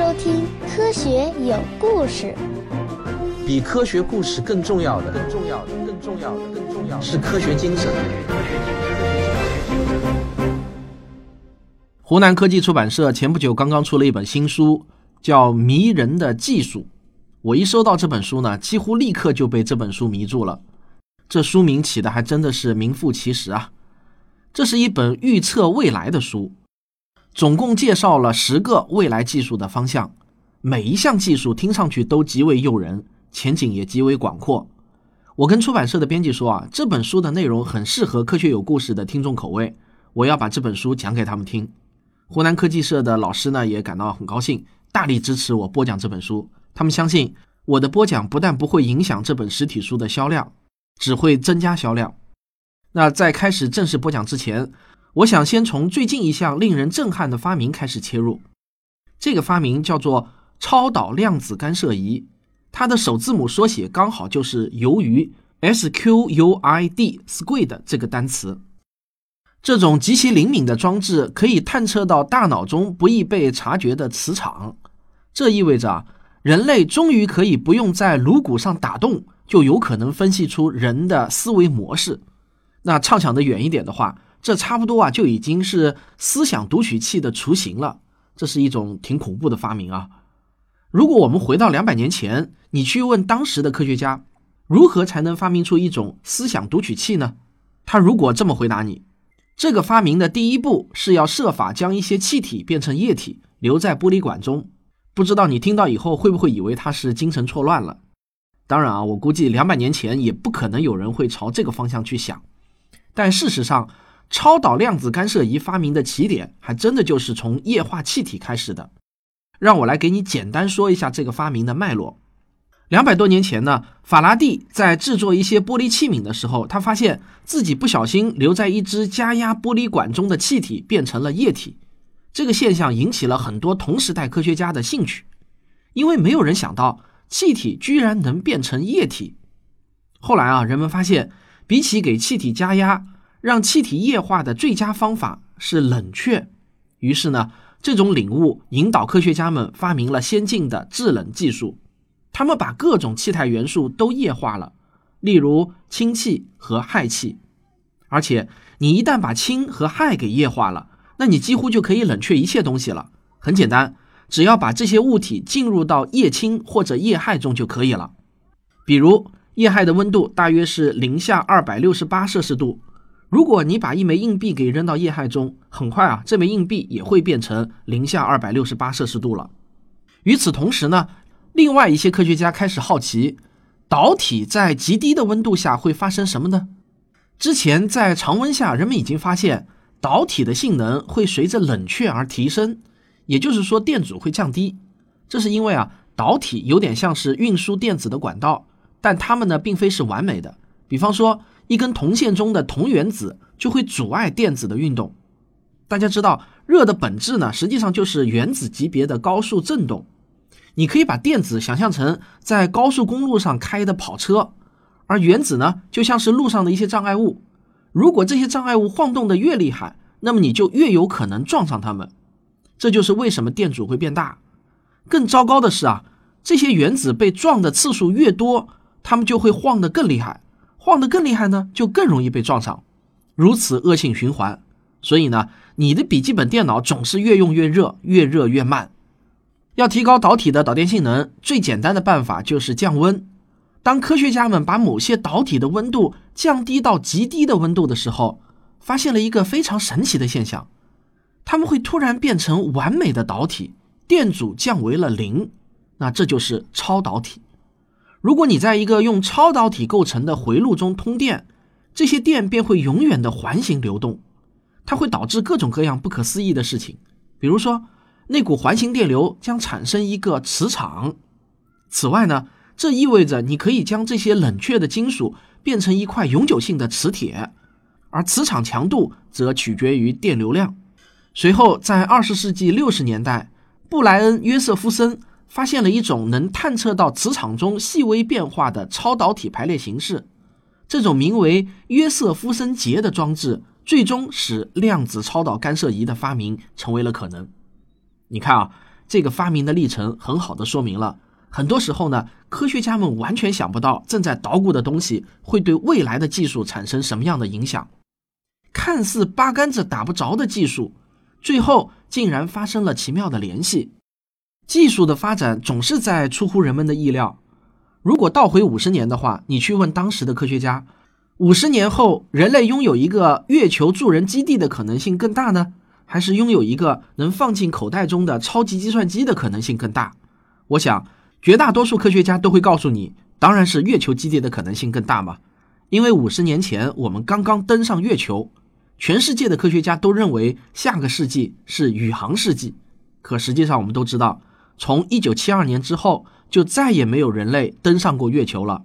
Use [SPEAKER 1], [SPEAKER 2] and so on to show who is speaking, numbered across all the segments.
[SPEAKER 1] 收听《科学有故事》。
[SPEAKER 2] 比科学故事更重要的，更重要的，更重要的，更重要的是科学精神。
[SPEAKER 3] 湖南科技出版社前不久刚刚出了一本新书，叫《迷人的技术》。我一收到这本书呢，几乎立刻就被这本书迷住了。这书名起的还真的是名副其实啊！这是一本预测未来的书。总共介绍了十个未来技术的方向，每一项技术听上去都极为诱人，前景也极为广阔。我跟出版社的编辑说啊，这本书的内容很适合科学有故事的听众口味，我要把这本书讲给他们听。湖南科技社的老师呢也感到很高兴，大力支持我播讲这本书。他们相信我的播讲不但不会影响这本实体书的销量，只会增加销量。那在开始正式播讲之前。我想先从最近一项令人震撼的发明开始切入。这个发明叫做超导量子干涉仪，它的首字母缩写刚好就是由于 S Q U I D squid 这个单词。这种极其灵敏的装置可以探测到大脑中不易被察觉的磁场，这意味着人类终于可以不用在颅骨上打洞，就有可能分析出人的思维模式。那畅想的远一点的话。这差不多啊，就已经是思想读取器的雏形了。这是一种挺恐怖的发明啊！如果我们回到两百年前，你去问当时的科学家，如何才能发明出一种思想读取器呢？他如果这么回答你，这个发明的第一步是要设法将一些气体变成液体，留在玻璃管中。不知道你听到以后会不会以为他是精神错乱了？当然啊，我估计两百年前也不可能有人会朝这个方向去想。但事实上，超导量子干涉仪发明的起点还真的就是从液化气体开始的。让我来给你简单说一下这个发明的脉络。两百多年前呢，法拉第在制作一些玻璃器皿的时候，他发现自己不小心留在一只加压玻璃管中的气体变成了液体。这个现象引起了很多同时代科学家的兴趣，因为没有人想到气体居然能变成液体。后来啊，人们发现，比起给气体加压，让气体液化的最佳方法是冷却，于是呢，这种领悟引导科学家们发明了先进的制冷技术。他们把各种气态元素都液化了，例如氢气和氦气。而且，你一旦把氢和氦给液化了，那你几乎就可以冷却一切东西了。很简单，只要把这些物体进入到液氢或者液氦中就可以了。比如，液氦的温度大约是零下二百六十八摄氏度。如果你把一枚硬币给扔到液氦中，很快啊，这枚硬币也会变成零下二百六十八摄氏度了。与此同时呢，另外一些科学家开始好奇，导体在极低的温度下会发生什么呢？之前在常温下，人们已经发现导体的性能会随着冷却而提升，也就是说电阻会降低。这是因为啊，导体有点像是运输电子的管道，但它们呢并非是完美的。比方说。一根铜线中的铜原子就会阻碍电子的运动。大家知道，热的本质呢，实际上就是原子级别的高速振动。你可以把电子想象成在高速公路上开的跑车，而原子呢，就像是路上的一些障碍物。如果这些障碍物晃动的越厉害，那么你就越有可能撞上它们。这就是为什么电阻会变大。更糟糕的是啊，这些原子被撞的次数越多，它们就会晃得更厉害。晃得更厉害呢，就更容易被撞上，如此恶性循环。所以呢，你的笔记本电脑总是越用越热，越热越慢。要提高导体的导电性能，最简单的办法就是降温。当科学家们把某些导体的温度降低到极低的温度的时候，发现了一个非常神奇的现象：它们会突然变成完美的导体，电阻降为了零。那这就是超导体。如果你在一个用超导体构成的回路中通电，这些电便会永远的环形流动，它会导致各种各样不可思议的事情。比如说，那股环形电流将产生一个磁场。此外呢，这意味着你可以将这些冷却的金属变成一块永久性的磁铁，而磁场强度则取决于电流量。随后，在二十世纪六十年代，布莱恩·约瑟夫森。发现了一种能探测到磁场中细微变化的超导体排列形式，这种名为约瑟夫森结的装置，最终使量子超导干涉仪的发明成为了可能。你看啊，这个发明的历程很好的说明了，很多时候呢，科学家们完全想不到正在捣鼓的东西会对未来的技术产生什么样的影响。看似八竿子打不着的技术，最后竟然发生了奇妙的联系。技术的发展总是在出乎人们的意料。如果倒回五十年的话，你去问当时的科学家，五十年后人类拥有一个月球助人基地的可能性更大呢，还是拥有一个能放进口袋中的超级计算机的可能性更大？我想，绝大多数科学家都会告诉你，当然是月球基地的可能性更大嘛。因为五十年前我们刚刚登上月球，全世界的科学家都认为下个世纪是宇航世纪。可实际上，我们都知道，从一九七二年之后，就再也没有人类登上过月球了。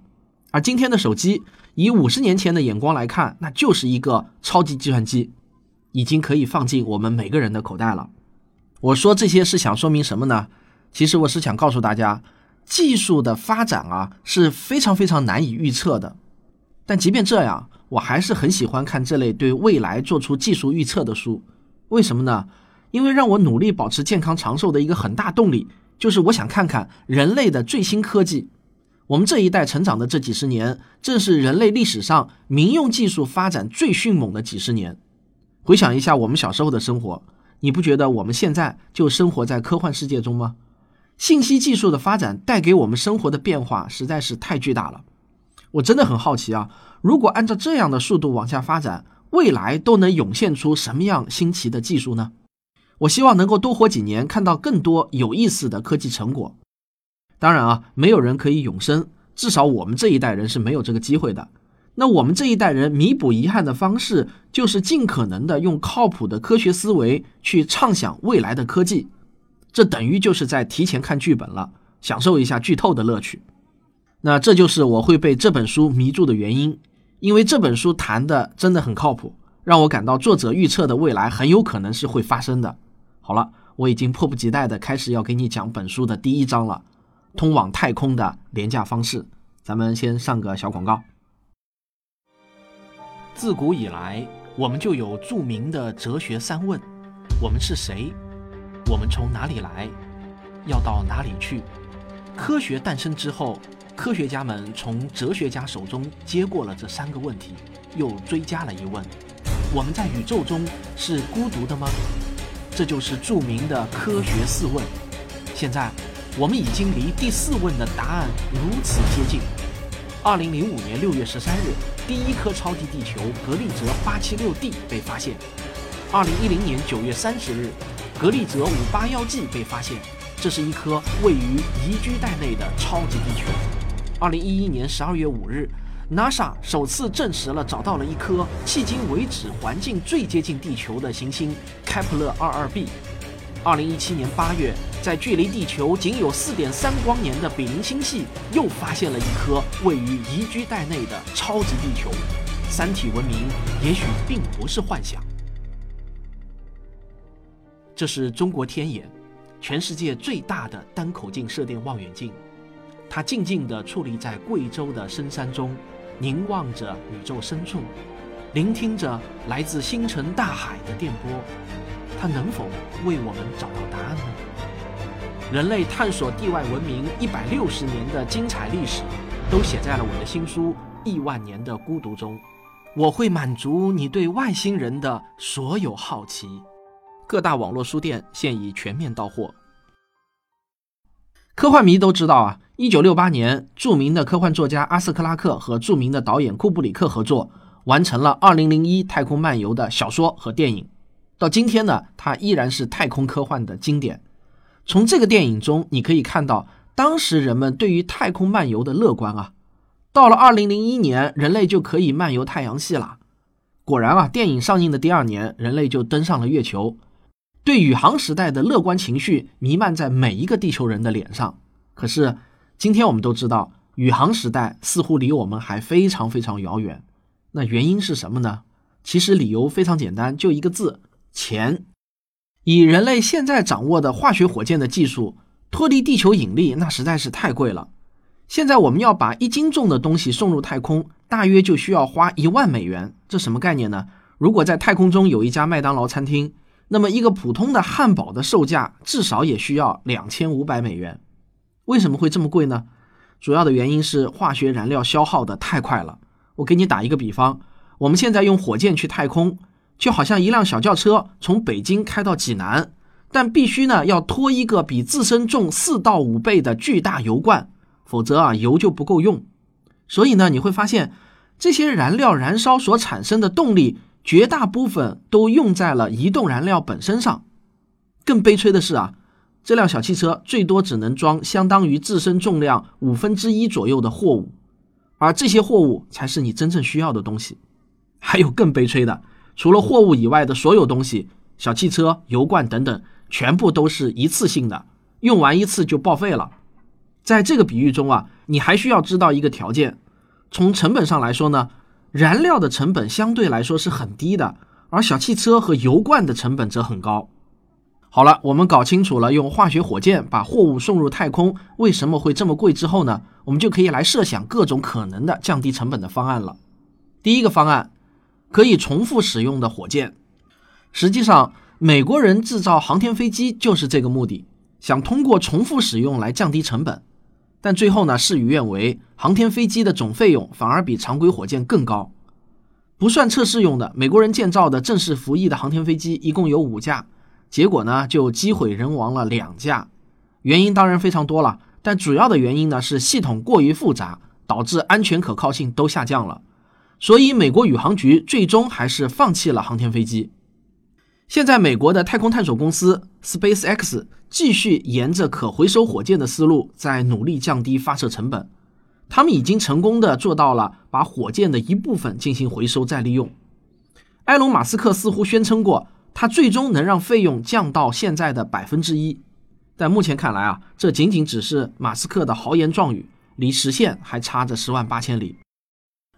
[SPEAKER 3] 而今天的手机，以五十年前的眼光来看，那就是一个超级计算机，已经可以放进我们每个人的口袋了。我说这些是想说明什么呢？其实我是想告诉大家，技术的发展啊是非常非常难以预测的。但即便这样，我还是很喜欢看这类对未来做出技术预测的书。为什么呢？因为让我努力保持健康长寿的一个很大动力，就是我想看看人类的最新科技。我们这一代成长的这几十年，正是人类历史上民用技术发展最迅猛的几十年。回想一下我们小时候的生活，你不觉得我们现在就生活在科幻世界中吗？信息技术的发展带给我们生活的变化实在是太巨大了。我真的很好奇啊！如果按照这样的速度往下发展，未来都能涌现出什么样新奇的技术呢？我希望能够多活几年，看到更多有意思的科技成果。当然啊，没有人可以永生，至少我们这一代人是没有这个机会的。那我们这一代人弥补遗憾的方式，就是尽可能的用靠谱的科学思维去畅想未来的科技。这等于就是在提前看剧本了，享受一下剧透的乐趣。那这就是我会被这本书迷住的原因，因为这本书谈的真的很靠谱，让我感到作者预测的未来很有可能是会发生的。好了，我已经迫不及待的开始要给你讲本书的第一章了，通往太空的廉价方式。咱们先上个小广告。自古以来，我们就有著名的哲学三问：我们是谁？我们从哪里来？要到哪里去？科学诞生之后。科学家们从哲学家手中接过了这三个问题，又追加了一问：我们在宇宙中是孤独的吗？这就是著名的科学四问。现在，我们已经离第四问的答案如此接近。二零零五年六月十三日，第一颗超级地球格利泽八七六 d 被发现。二零一零年九月三十日，格利泽五八幺 g 被发现。这是一颗位于宜居带内的超级地球。二零一一年十二月五日，NASA 首次证实了找到了一颗迄今为止环境最接近地球的行星开普勒二二 b。二零一七年八月，在距离地球仅有四点三光年的比邻星系又发现了一颗位于宜居带内的超级地球。三体文明也许并不是幻想。这是中国天眼，全世界最大的单口径射电望远镜。它静静地矗立在贵州的深山中，凝望着宇宙深处，聆听着来自星辰大海的电波。它能否为我们找到答案呢？人类探索地外文明一百六十年的精彩历史，都写在了我的新书《亿万年的孤独》中。我会满足你对外星人的所有好奇。各大网络书店现已全面到货。科幻迷都知道啊。一九六八年，著名的科幻作家阿斯克拉克和著名的导演库布里克合作，完成了《二零零一太空漫游》的小说和电影。到今天呢，它依然是太空科幻的经典。从这个电影中，你可以看到当时人们对于太空漫游的乐观啊。到了二零零一年，人类就可以漫游太阳系了。果然啊，电影上映的第二年，人类就登上了月球。对宇航时代的乐观情绪弥漫在每一个地球人的脸上。可是。今天我们都知道，宇航时代似乎离我们还非常非常遥远。那原因是什么呢？其实理由非常简单，就一个字：钱。以人类现在掌握的化学火箭的技术，脱离地球引力那实在是太贵了。现在我们要把一斤重的东西送入太空，大约就需要花一万美元。这什么概念呢？如果在太空中有一家麦当劳餐厅，那么一个普通的汉堡的售价至少也需要两千五百美元。为什么会这么贵呢？主要的原因是化学燃料消耗的太快了。我给你打一个比方，我们现在用火箭去太空，就好像一辆小轿车从北京开到济南，但必须呢要拖一个比自身重四到五倍的巨大油罐，否则啊油就不够用。所以呢你会发现，这些燃料燃烧所产生的动力，绝大部分都用在了移动燃料本身上。更悲催的是啊。这辆小汽车最多只能装相当于自身重量五分之一左右的货物，而这些货物才是你真正需要的东西。还有更悲催的，除了货物以外的所有东西，小汽车、油罐等等，全部都是一次性的，用完一次就报废了。在这个比喻中啊，你还需要知道一个条件：从成本上来说呢，燃料的成本相对来说是很低的，而小汽车和油罐的成本则很高。好了，我们搞清楚了用化学火箭把货物送入太空为什么会这么贵之后呢，我们就可以来设想各种可能的降低成本的方案了。第一个方案，可以重复使用的火箭。实际上，美国人制造航天飞机就是这个目的，想通过重复使用来降低成本。但最后呢，事与愿违，航天飞机的总费用反而比常规火箭更高。不算测试用的，美国人建造的正式服役的航天飞机一共有五架。结果呢，就机毁人亡了两架，原因当然非常多了，但主要的原因呢是系统过于复杂，导致安全可靠性都下降了。所以美国宇航局最终还是放弃了航天飞机。现在美国的太空探索公司 SpaceX 继续沿着可回收火箭的思路，在努力降低发射成本。他们已经成功的做到了把火箭的一部分进行回收再利用。埃隆·马斯克似乎宣称过。它最终能让费用降到现在的百分之一，但目前看来啊，这仅仅只是马斯克的豪言壮语，离实现还差着十万八千里。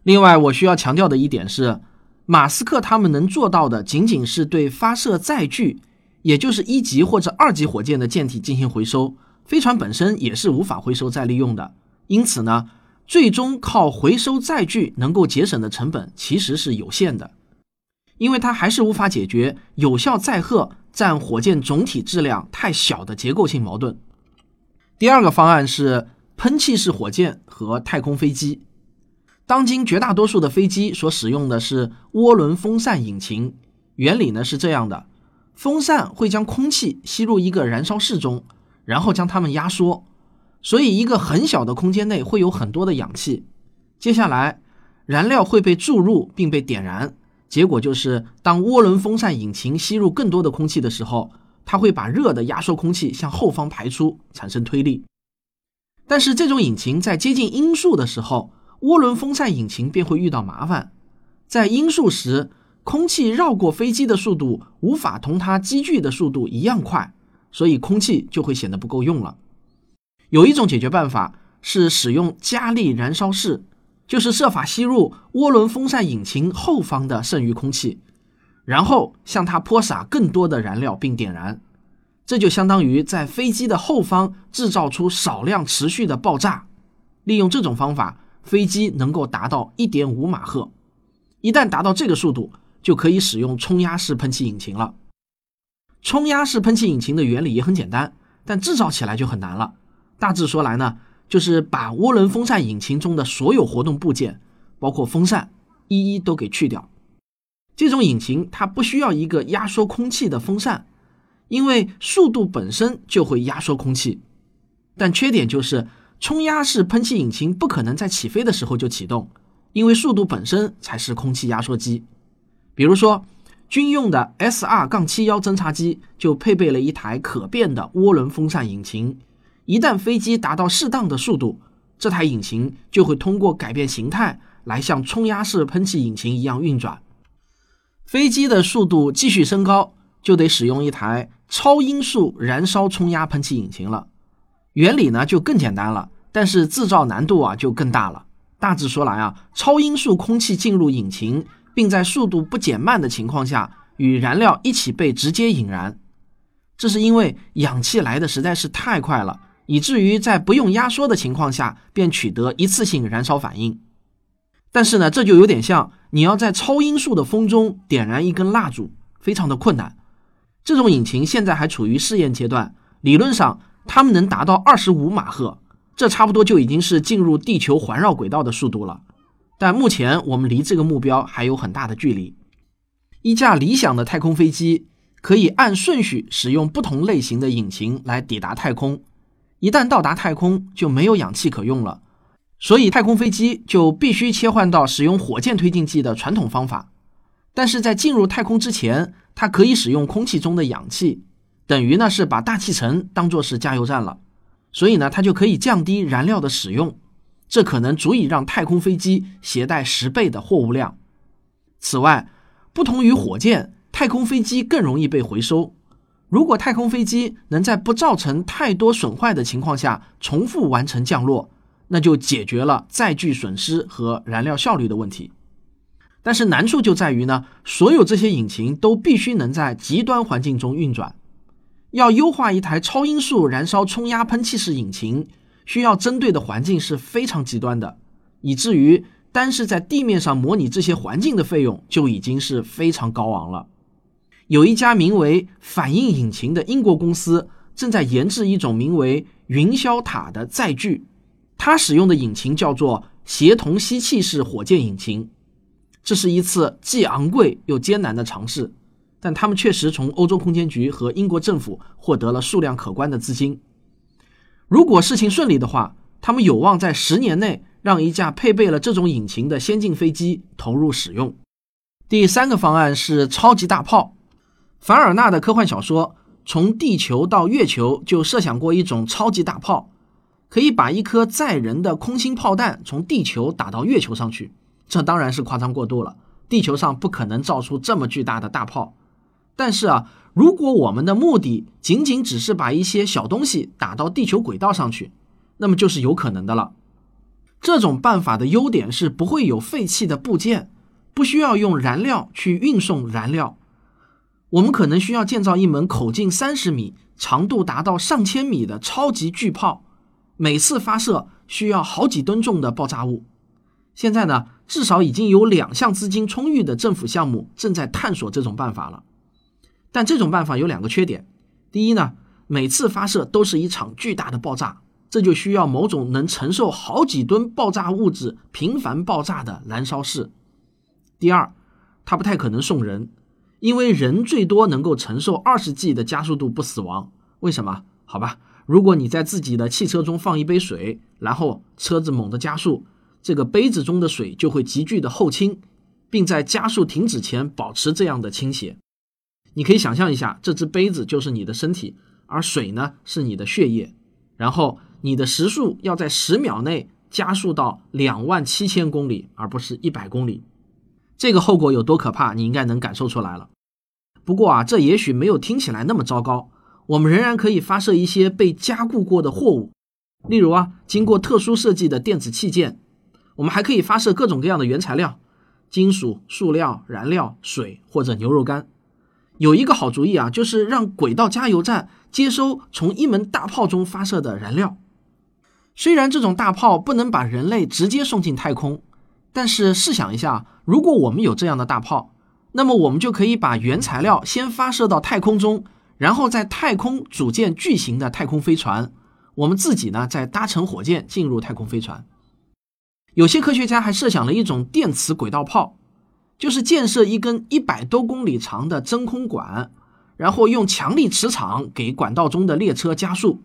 [SPEAKER 3] 另外，我需要强调的一点是，马斯克他们能做到的仅仅是对发射载具，也就是一级或者二级火箭的舰体进行回收，飞船本身也是无法回收再利用的。因此呢，最终靠回收载具能够节省的成本其实是有限的。因为它还是无法解决有效载荷占火箭总体质量太小的结构性矛盾。第二个方案是喷气式火箭和太空飞机。当今绝大多数的飞机所使用的是涡轮风扇引擎，原理呢是这样的：风扇会将空气吸入一个燃烧室中，然后将它们压缩，所以一个很小的空间内会有很多的氧气。接下来，燃料会被注入并被点燃。结果就是，当涡轮风扇引擎吸入更多的空气的时候，它会把热的压缩空气向后方排出，产生推力。但是这种引擎在接近音速的时候，涡轮风扇引擎便会遇到麻烦。在音速时，空气绕过飞机的速度无法同它积聚的速度一样快，所以空气就会显得不够用了。有一种解决办法是使用加力燃烧室。就是设法吸入涡轮风扇引擎后方的剩余空气，然后向它泼洒更多的燃料并点燃，这就相当于在飞机的后方制造出少量持续的爆炸。利用这种方法，飞机能够达到一点五马赫。一旦达到这个速度，就可以使用冲压式喷气引擎了。冲压式喷气引擎的原理也很简单，但制造起来就很难了。大致说来呢。就是把涡轮风扇引擎中的所有活动部件，包括风扇，一一都给去掉。这种引擎它不需要一个压缩空气的风扇，因为速度本身就会压缩空气。但缺点就是冲压式喷气引擎不可能在起飞的时候就启动，因为速度本身才是空气压缩机。比如说，军用的 S 二杠七幺侦察机就配备了一台可变的涡轮风扇引擎。一旦飞机达到适当的速度，这台引擎就会通过改变形态来像冲压式喷气引擎一样运转。飞机的速度继续升高，就得使用一台超音速燃烧冲压喷气引擎了。原理呢就更简单了，但是制造难度啊就更大了。大致说来啊，超音速空气进入引擎，并在速度不减慢的情况下与燃料一起被直接引燃。这是因为氧气来的实在是太快了。以至于在不用压缩的情况下便取得一次性燃烧反应，但是呢，这就有点像你要在超音速的风中点燃一根蜡烛，非常的困难。这种引擎现在还处于试验阶段，理论上它们能达到二十五马赫，这差不多就已经是进入地球环绕轨道的速度了。但目前我们离这个目标还有很大的距离。一架理想的太空飞机可以按顺序使用不同类型的引擎来抵达太空。一旦到达太空，就没有氧气可用了，所以太空飞机就必须切换到使用火箭推进剂的传统方法。但是在进入太空之前，它可以使用空气中的氧气，等于呢是把大气层当作是加油站了，所以呢它就可以降低燃料的使用，这可能足以让太空飞机携带十倍的货物量。此外，不同于火箭，太空飞机更容易被回收。如果太空飞机能在不造成太多损坏的情况下重复完成降落，那就解决了载具损失和燃料效率的问题。但是难处就在于呢，所有这些引擎都必须能在极端环境中运转。要优化一台超音速燃烧冲压喷气式引擎，需要针对的环境是非常极端的，以至于单是在地面上模拟这些环境的费用就已经是非常高昂了。有一家名为“反应引擎”的英国公司正在研制一种名为“云霄塔”的载具，它使用的引擎叫做协同吸气式火箭引擎。这是一次既昂贵又艰难的尝试，但他们确实从欧洲空间局和英国政府获得了数量可观的资金。如果事情顺利的话，他们有望在十年内让一架配备了这种引擎的先进飞机投入使用。第三个方案是超级大炮。凡尔纳的科幻小说《从地球到月球》就设想过一种超级大炮，可以把一颗载人的空心炮弹从地球打到月球上去。这当然是夸张过度了，地球上不可能造出这么巨大的大炮。但是啊，如果我们的目的仅仅只是把一些小东西打到地球轨道上去，那么就是有可能的了。这种办法的优点是不会有废弃的部件，不需要用燃料去运送燃料。我们可能需要建造一门口径三十米、长度达到上千米的超级巨炮，每次发射需要好几吨重的爆炸物。现在呢？至少已经有两项资金充裕的政府项目正在探索这种办法了，但这种办法有两个缺点。第一呢，每次发射都是一场巨大的爆炸，这就需要某种能承受好几吨爆炸物质频繁爆炸的燃烧室。第二，它不太可能送人，因为人最多能够承受二十 G 的加速度不死亡。为什么？好吧，如果你在自己的汽车中放一杯水，然后车子猛地加速。这个杯子中的水就会急剧的后倾，并在加速停止前保持这样的倾斜。你可以想象一下，这只杯子就是你的身体，而水呢是你的血液。然后你的时速要在十秒内加速到两万七千公里，而不是一百公里。这个后果有多可怕，你应该能感受出来了。不过啊，这也许没有听起来那么糟糕。我们仍然可以发射一些被加固过的货物，例如啊，经过特殊设计的电子器件。我们还可以发射各种各样的原材料，金属、塑料、燃料、水或者牛肉干。有一个好主意啊，就是让轨道加油站接收从一门大炮中发射的燃料。虽然这种大炮不能把人类直接送进太空，但是试想一下，如果我们有这样的大炮，那么我们就可以把原材料先发射到太空中，然后在太空组建巨型的太空飞船，我们自己呢再搭乘火箭进入太空飞船。有些科学家还设想了一种电磁轨道炮，就是建设一根一百多公里长的真空管，然后用强力磁场给管道中的列车加速。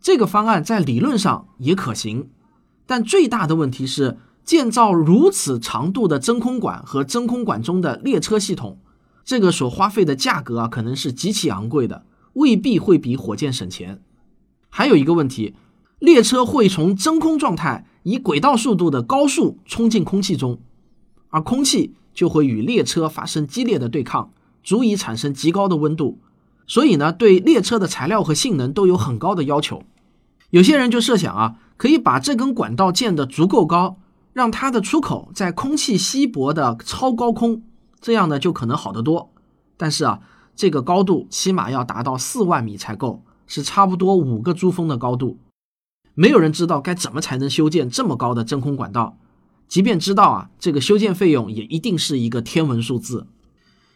[SPEAKER 3] 这个方案在理论上也可行，但最大的问题是建造如此长度的真空管和真空管中的列车系统，这个所花费的价格啊可能是极其昂贵的，未必会比火箭省钱。还有一个问题，列车会从真空状态。以轨道速度的高速冲进空气中，而空气就会与列车发生激烈的对抗，足以产生极高的温度。所以呢，对列车的材料和性能都有很高的要求。有些人就设想啊，可以把这根管道建得足够高，让它的出口在空气稀薄的超高空，这样呢就可能好得多。但是啊，这个高度起码要达到四万米才够，是差不多五个珠峰的高度。没有人知道该怎么才能修建这么高的真空管道，即便知道啊，这个修建费用也一定是一个天文数字。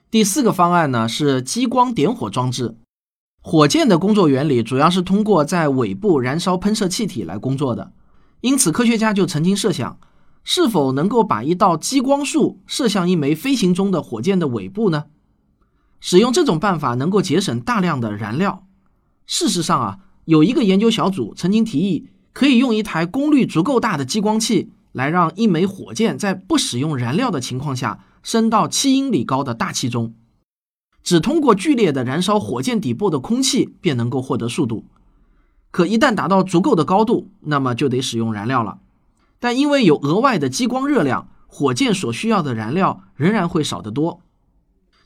[SPEAKER 3] 第四个方案呢是激光点火装置。火箭的工作原理主要是通过在尾部燃烧喷射气体来工作的，因此科学家就曾经设想，是否能够把一道激光束射向一枚飞行中的火箭的尾部呢？使用这种办法能够节省大量的燃料。事实上啊，有一个研究小组曾经提议，可以用一台功率足够大的激光器，来让一枚火箭在不使用燃料的情况下升到七英里高的大气中，只通过剧烈的燃烧火箭底部的空气便能够获得速度。可一旦达到足够的高度，那么就得使用燃料了。但因为有额外的激光热量，火箭所需要的燃料仍然会少得多。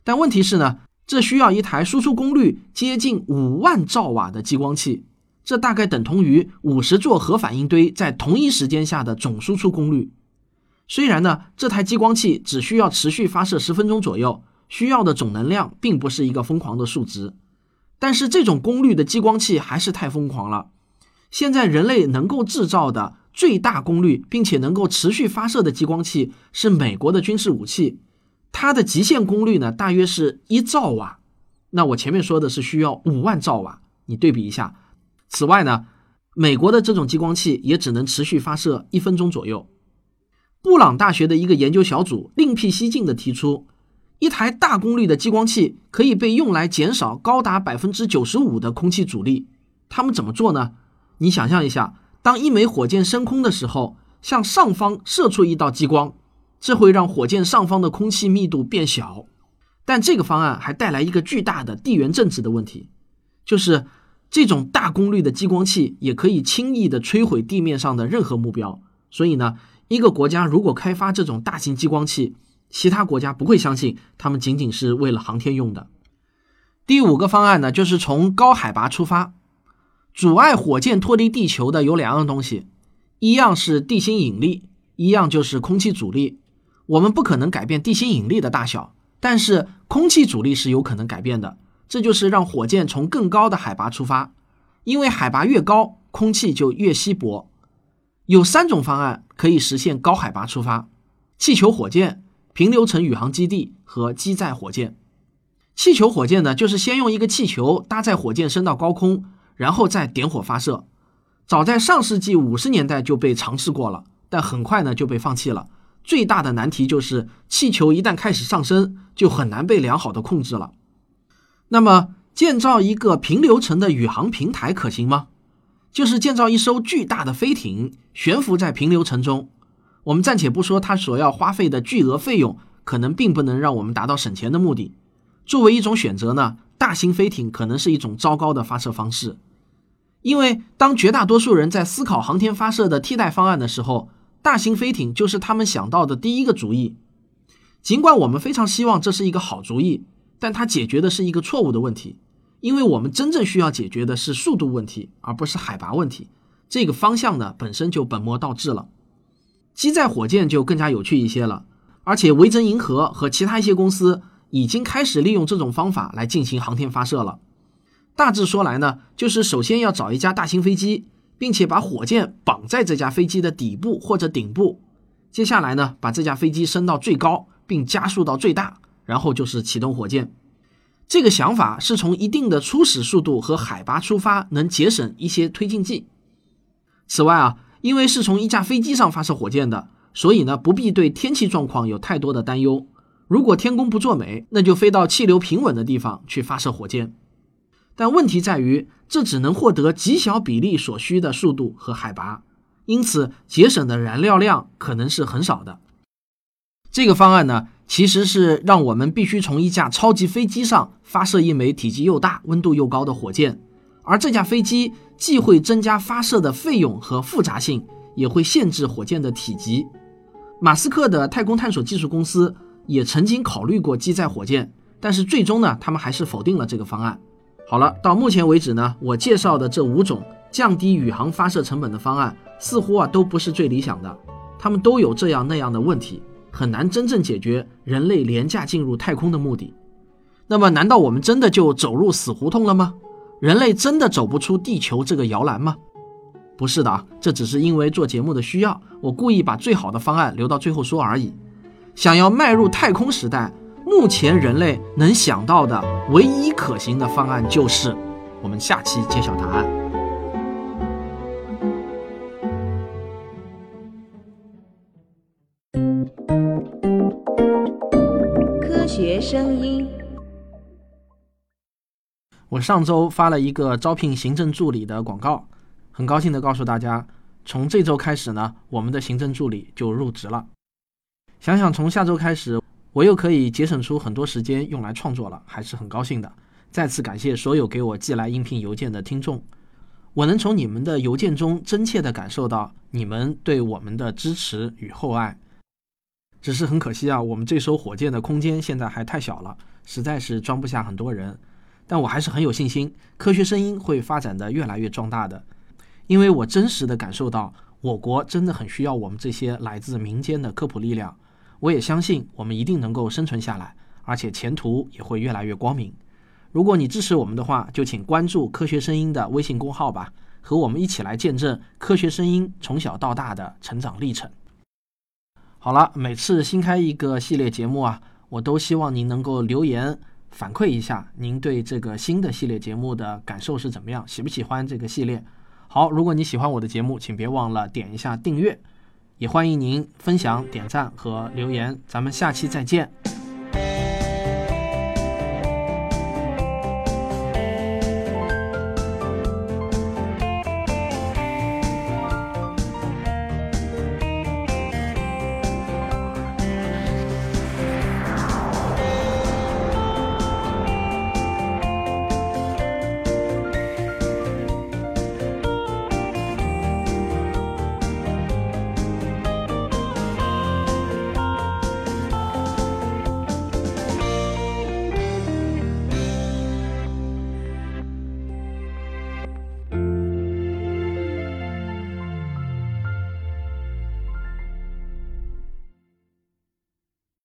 [SPEAKER 3] 但问题是呢？这需要一台输出功率接近五万兆瓦的激光器，这大概等同于五十座核反应堆在同一时间下的总输出功率。虽然呢，这台激光器只需要持续发射十分钟左右，需要的总能量并不是一个疯狂的数值，但是这种功率的激光器还是太疯狂了。现在人类能够制造的最大功率并且能够持续发射的激光器是美国的军事武器。它的极限功率呢，大约是一兆瓦。那我前面说的是需要五万兆瓦，你对比一下。此外呢，美国的这种激光器也只能持续发射一分钟左右。布朗大学的一个研究小组另辟蹊径的提出，一台大功率的激光器可以被用来减少高达百分之九十五的空气阻力。他们怎么做呢？你想象一下，当一枚火箭升空的时候，向上方射出一道激光。这会让火箭上方的空气密度变小，但这个方案还带来一个巨大的地缘政治的问题，就是这种大功率的激光器也可以轻易的摧毁地面上的任何目标。所以呢，一个国家如果开发这种大型激光器，其他国家不会相信他们仅仅是为了航天用的。第五个方案呢，就是从高海拔出发，阻碍火箭脱离地球的有两样东西，一样是地心引力，一样就是空气阻力。我们不可能改变地心引力的大小，但是空气阻力是有可能改变的。这就是让火箭从更高的海拔出发，因为海拔越高，空气就越稀薄。有三种方案可以实现高海拔出发：气球火箭、平流层宇航基地和机载火箭。气球火箭呢，就是先用一个气球搭载火箭升到高空，然后再点火发射。早在上世纪五十年代就被尝试过了，但很快呢就被放弃了。最大的难题就是气球一旦开始上升，就很难被良好的控制了。那么，建造一个平流层的宇航平台可行吗？就是建造一艘巨大的飞艇，悬浮在平流层中。我们暂且不说它所要花费的巨额费用，可能并不能让我们达到省钱的目的。作为一种选择呢，大型飞艇可能是一种糟糕的发射方式，因为当绝大多数人在思考航天发射的替代方案的时候。大型飞艇就是他们想到的第一个主意，尽管我们非常希望这是一个好主意，但它解决的是一个错误的问题，因为我们真正需要解决的是速度问题，而不是海拔问题。这个方向呢本身就本末倒置了。机载火箭就更加有趣一些了，而且维珍银河和其他一些公司已经开始利用这种方法来进行航天发射了。大致说来呢，就是首先要找一架大型飞机。并且把火箭绑在这架飞机的底部或者顶部，接下来呢，把这架飞机升到最高，并加速到最大，然后就是启动火箭。这个想法是从一定的初始速度和海拔出发，能节省一些推进剂。此外啊，因为是从一架飞机上发射火箭的，所以呢，不必对天气状况有太多的担忧。如果天公不作美，那就飞到气流平稳的地方去发射火箭。但问题在于，这只能获得极小比例所需的速度和海拔，因此节省的燃料量可能是很少的。这个方案呢，其实是让我们必须从一架超级飞机上发射一枚体积又大、温度又高的火箭，而这架飞机既会增加发射的费用和复杂性，也会限制火箭的体积。马斯克的太空探索技术公司也曾经考虑过机载火箭，但是最终呢，他们还是否定了这个方案。好了，到目前为止呢，我介绍的这五种降低宇航发射成本的方案，似乎啊都不是最理想的，他们都有这样那样的问题，很难真正解决人类廉价进入太空的目的。那么，难道我们真的就走入死胡同了吗？人类真的走不出地球这个摇篮吗？不是的啊，这只是因为做节目的需要，我故意把最好的方案留到最后说而已。想要迈入太空时代。目前人类能想到的唯一可行的方案就是，我们下期揭晓答案。
[SPEAKER 4] 声音。
[SPEAKER 3] 我上周发了一个招聘行政助理的广告，很高兴的告诉大家，从这周开始呢，我们的行政助理就入职了。想想从下周开始，我又可以节省出很多时间用来创作了，还是很高兴的。再次感谢所有给我寄来应聘邮件的听众，我能从你们的邮件中真切的感受到你们对我们的支持与厚爱。只是很可惜啊，我们这艘火箭的空间现在还太小了，实在是装不下很多人。但我还是很有信心，科学声音会发展的越来越壮大的，因为我真实的感受到，我国真的很需要我们这些来自民间的科普力量。我也相信我们一定能够生存下来，而且前途也会越来越光明。如果你支持我们的话，就请关注科学声音的微信公号吧，和我们一起来见证科学声音从小到大的成长历程。好了，每次新开一个系列节目啊，我都希望您能够留言。反馈一下您对这个新的系列节目的感受是怎么样？喜不喜欢这个系列？好，如果你喜欢我的节目，请别忘了点一下订阅，也欢迎您分享、点赞和留言。咱们下期再见。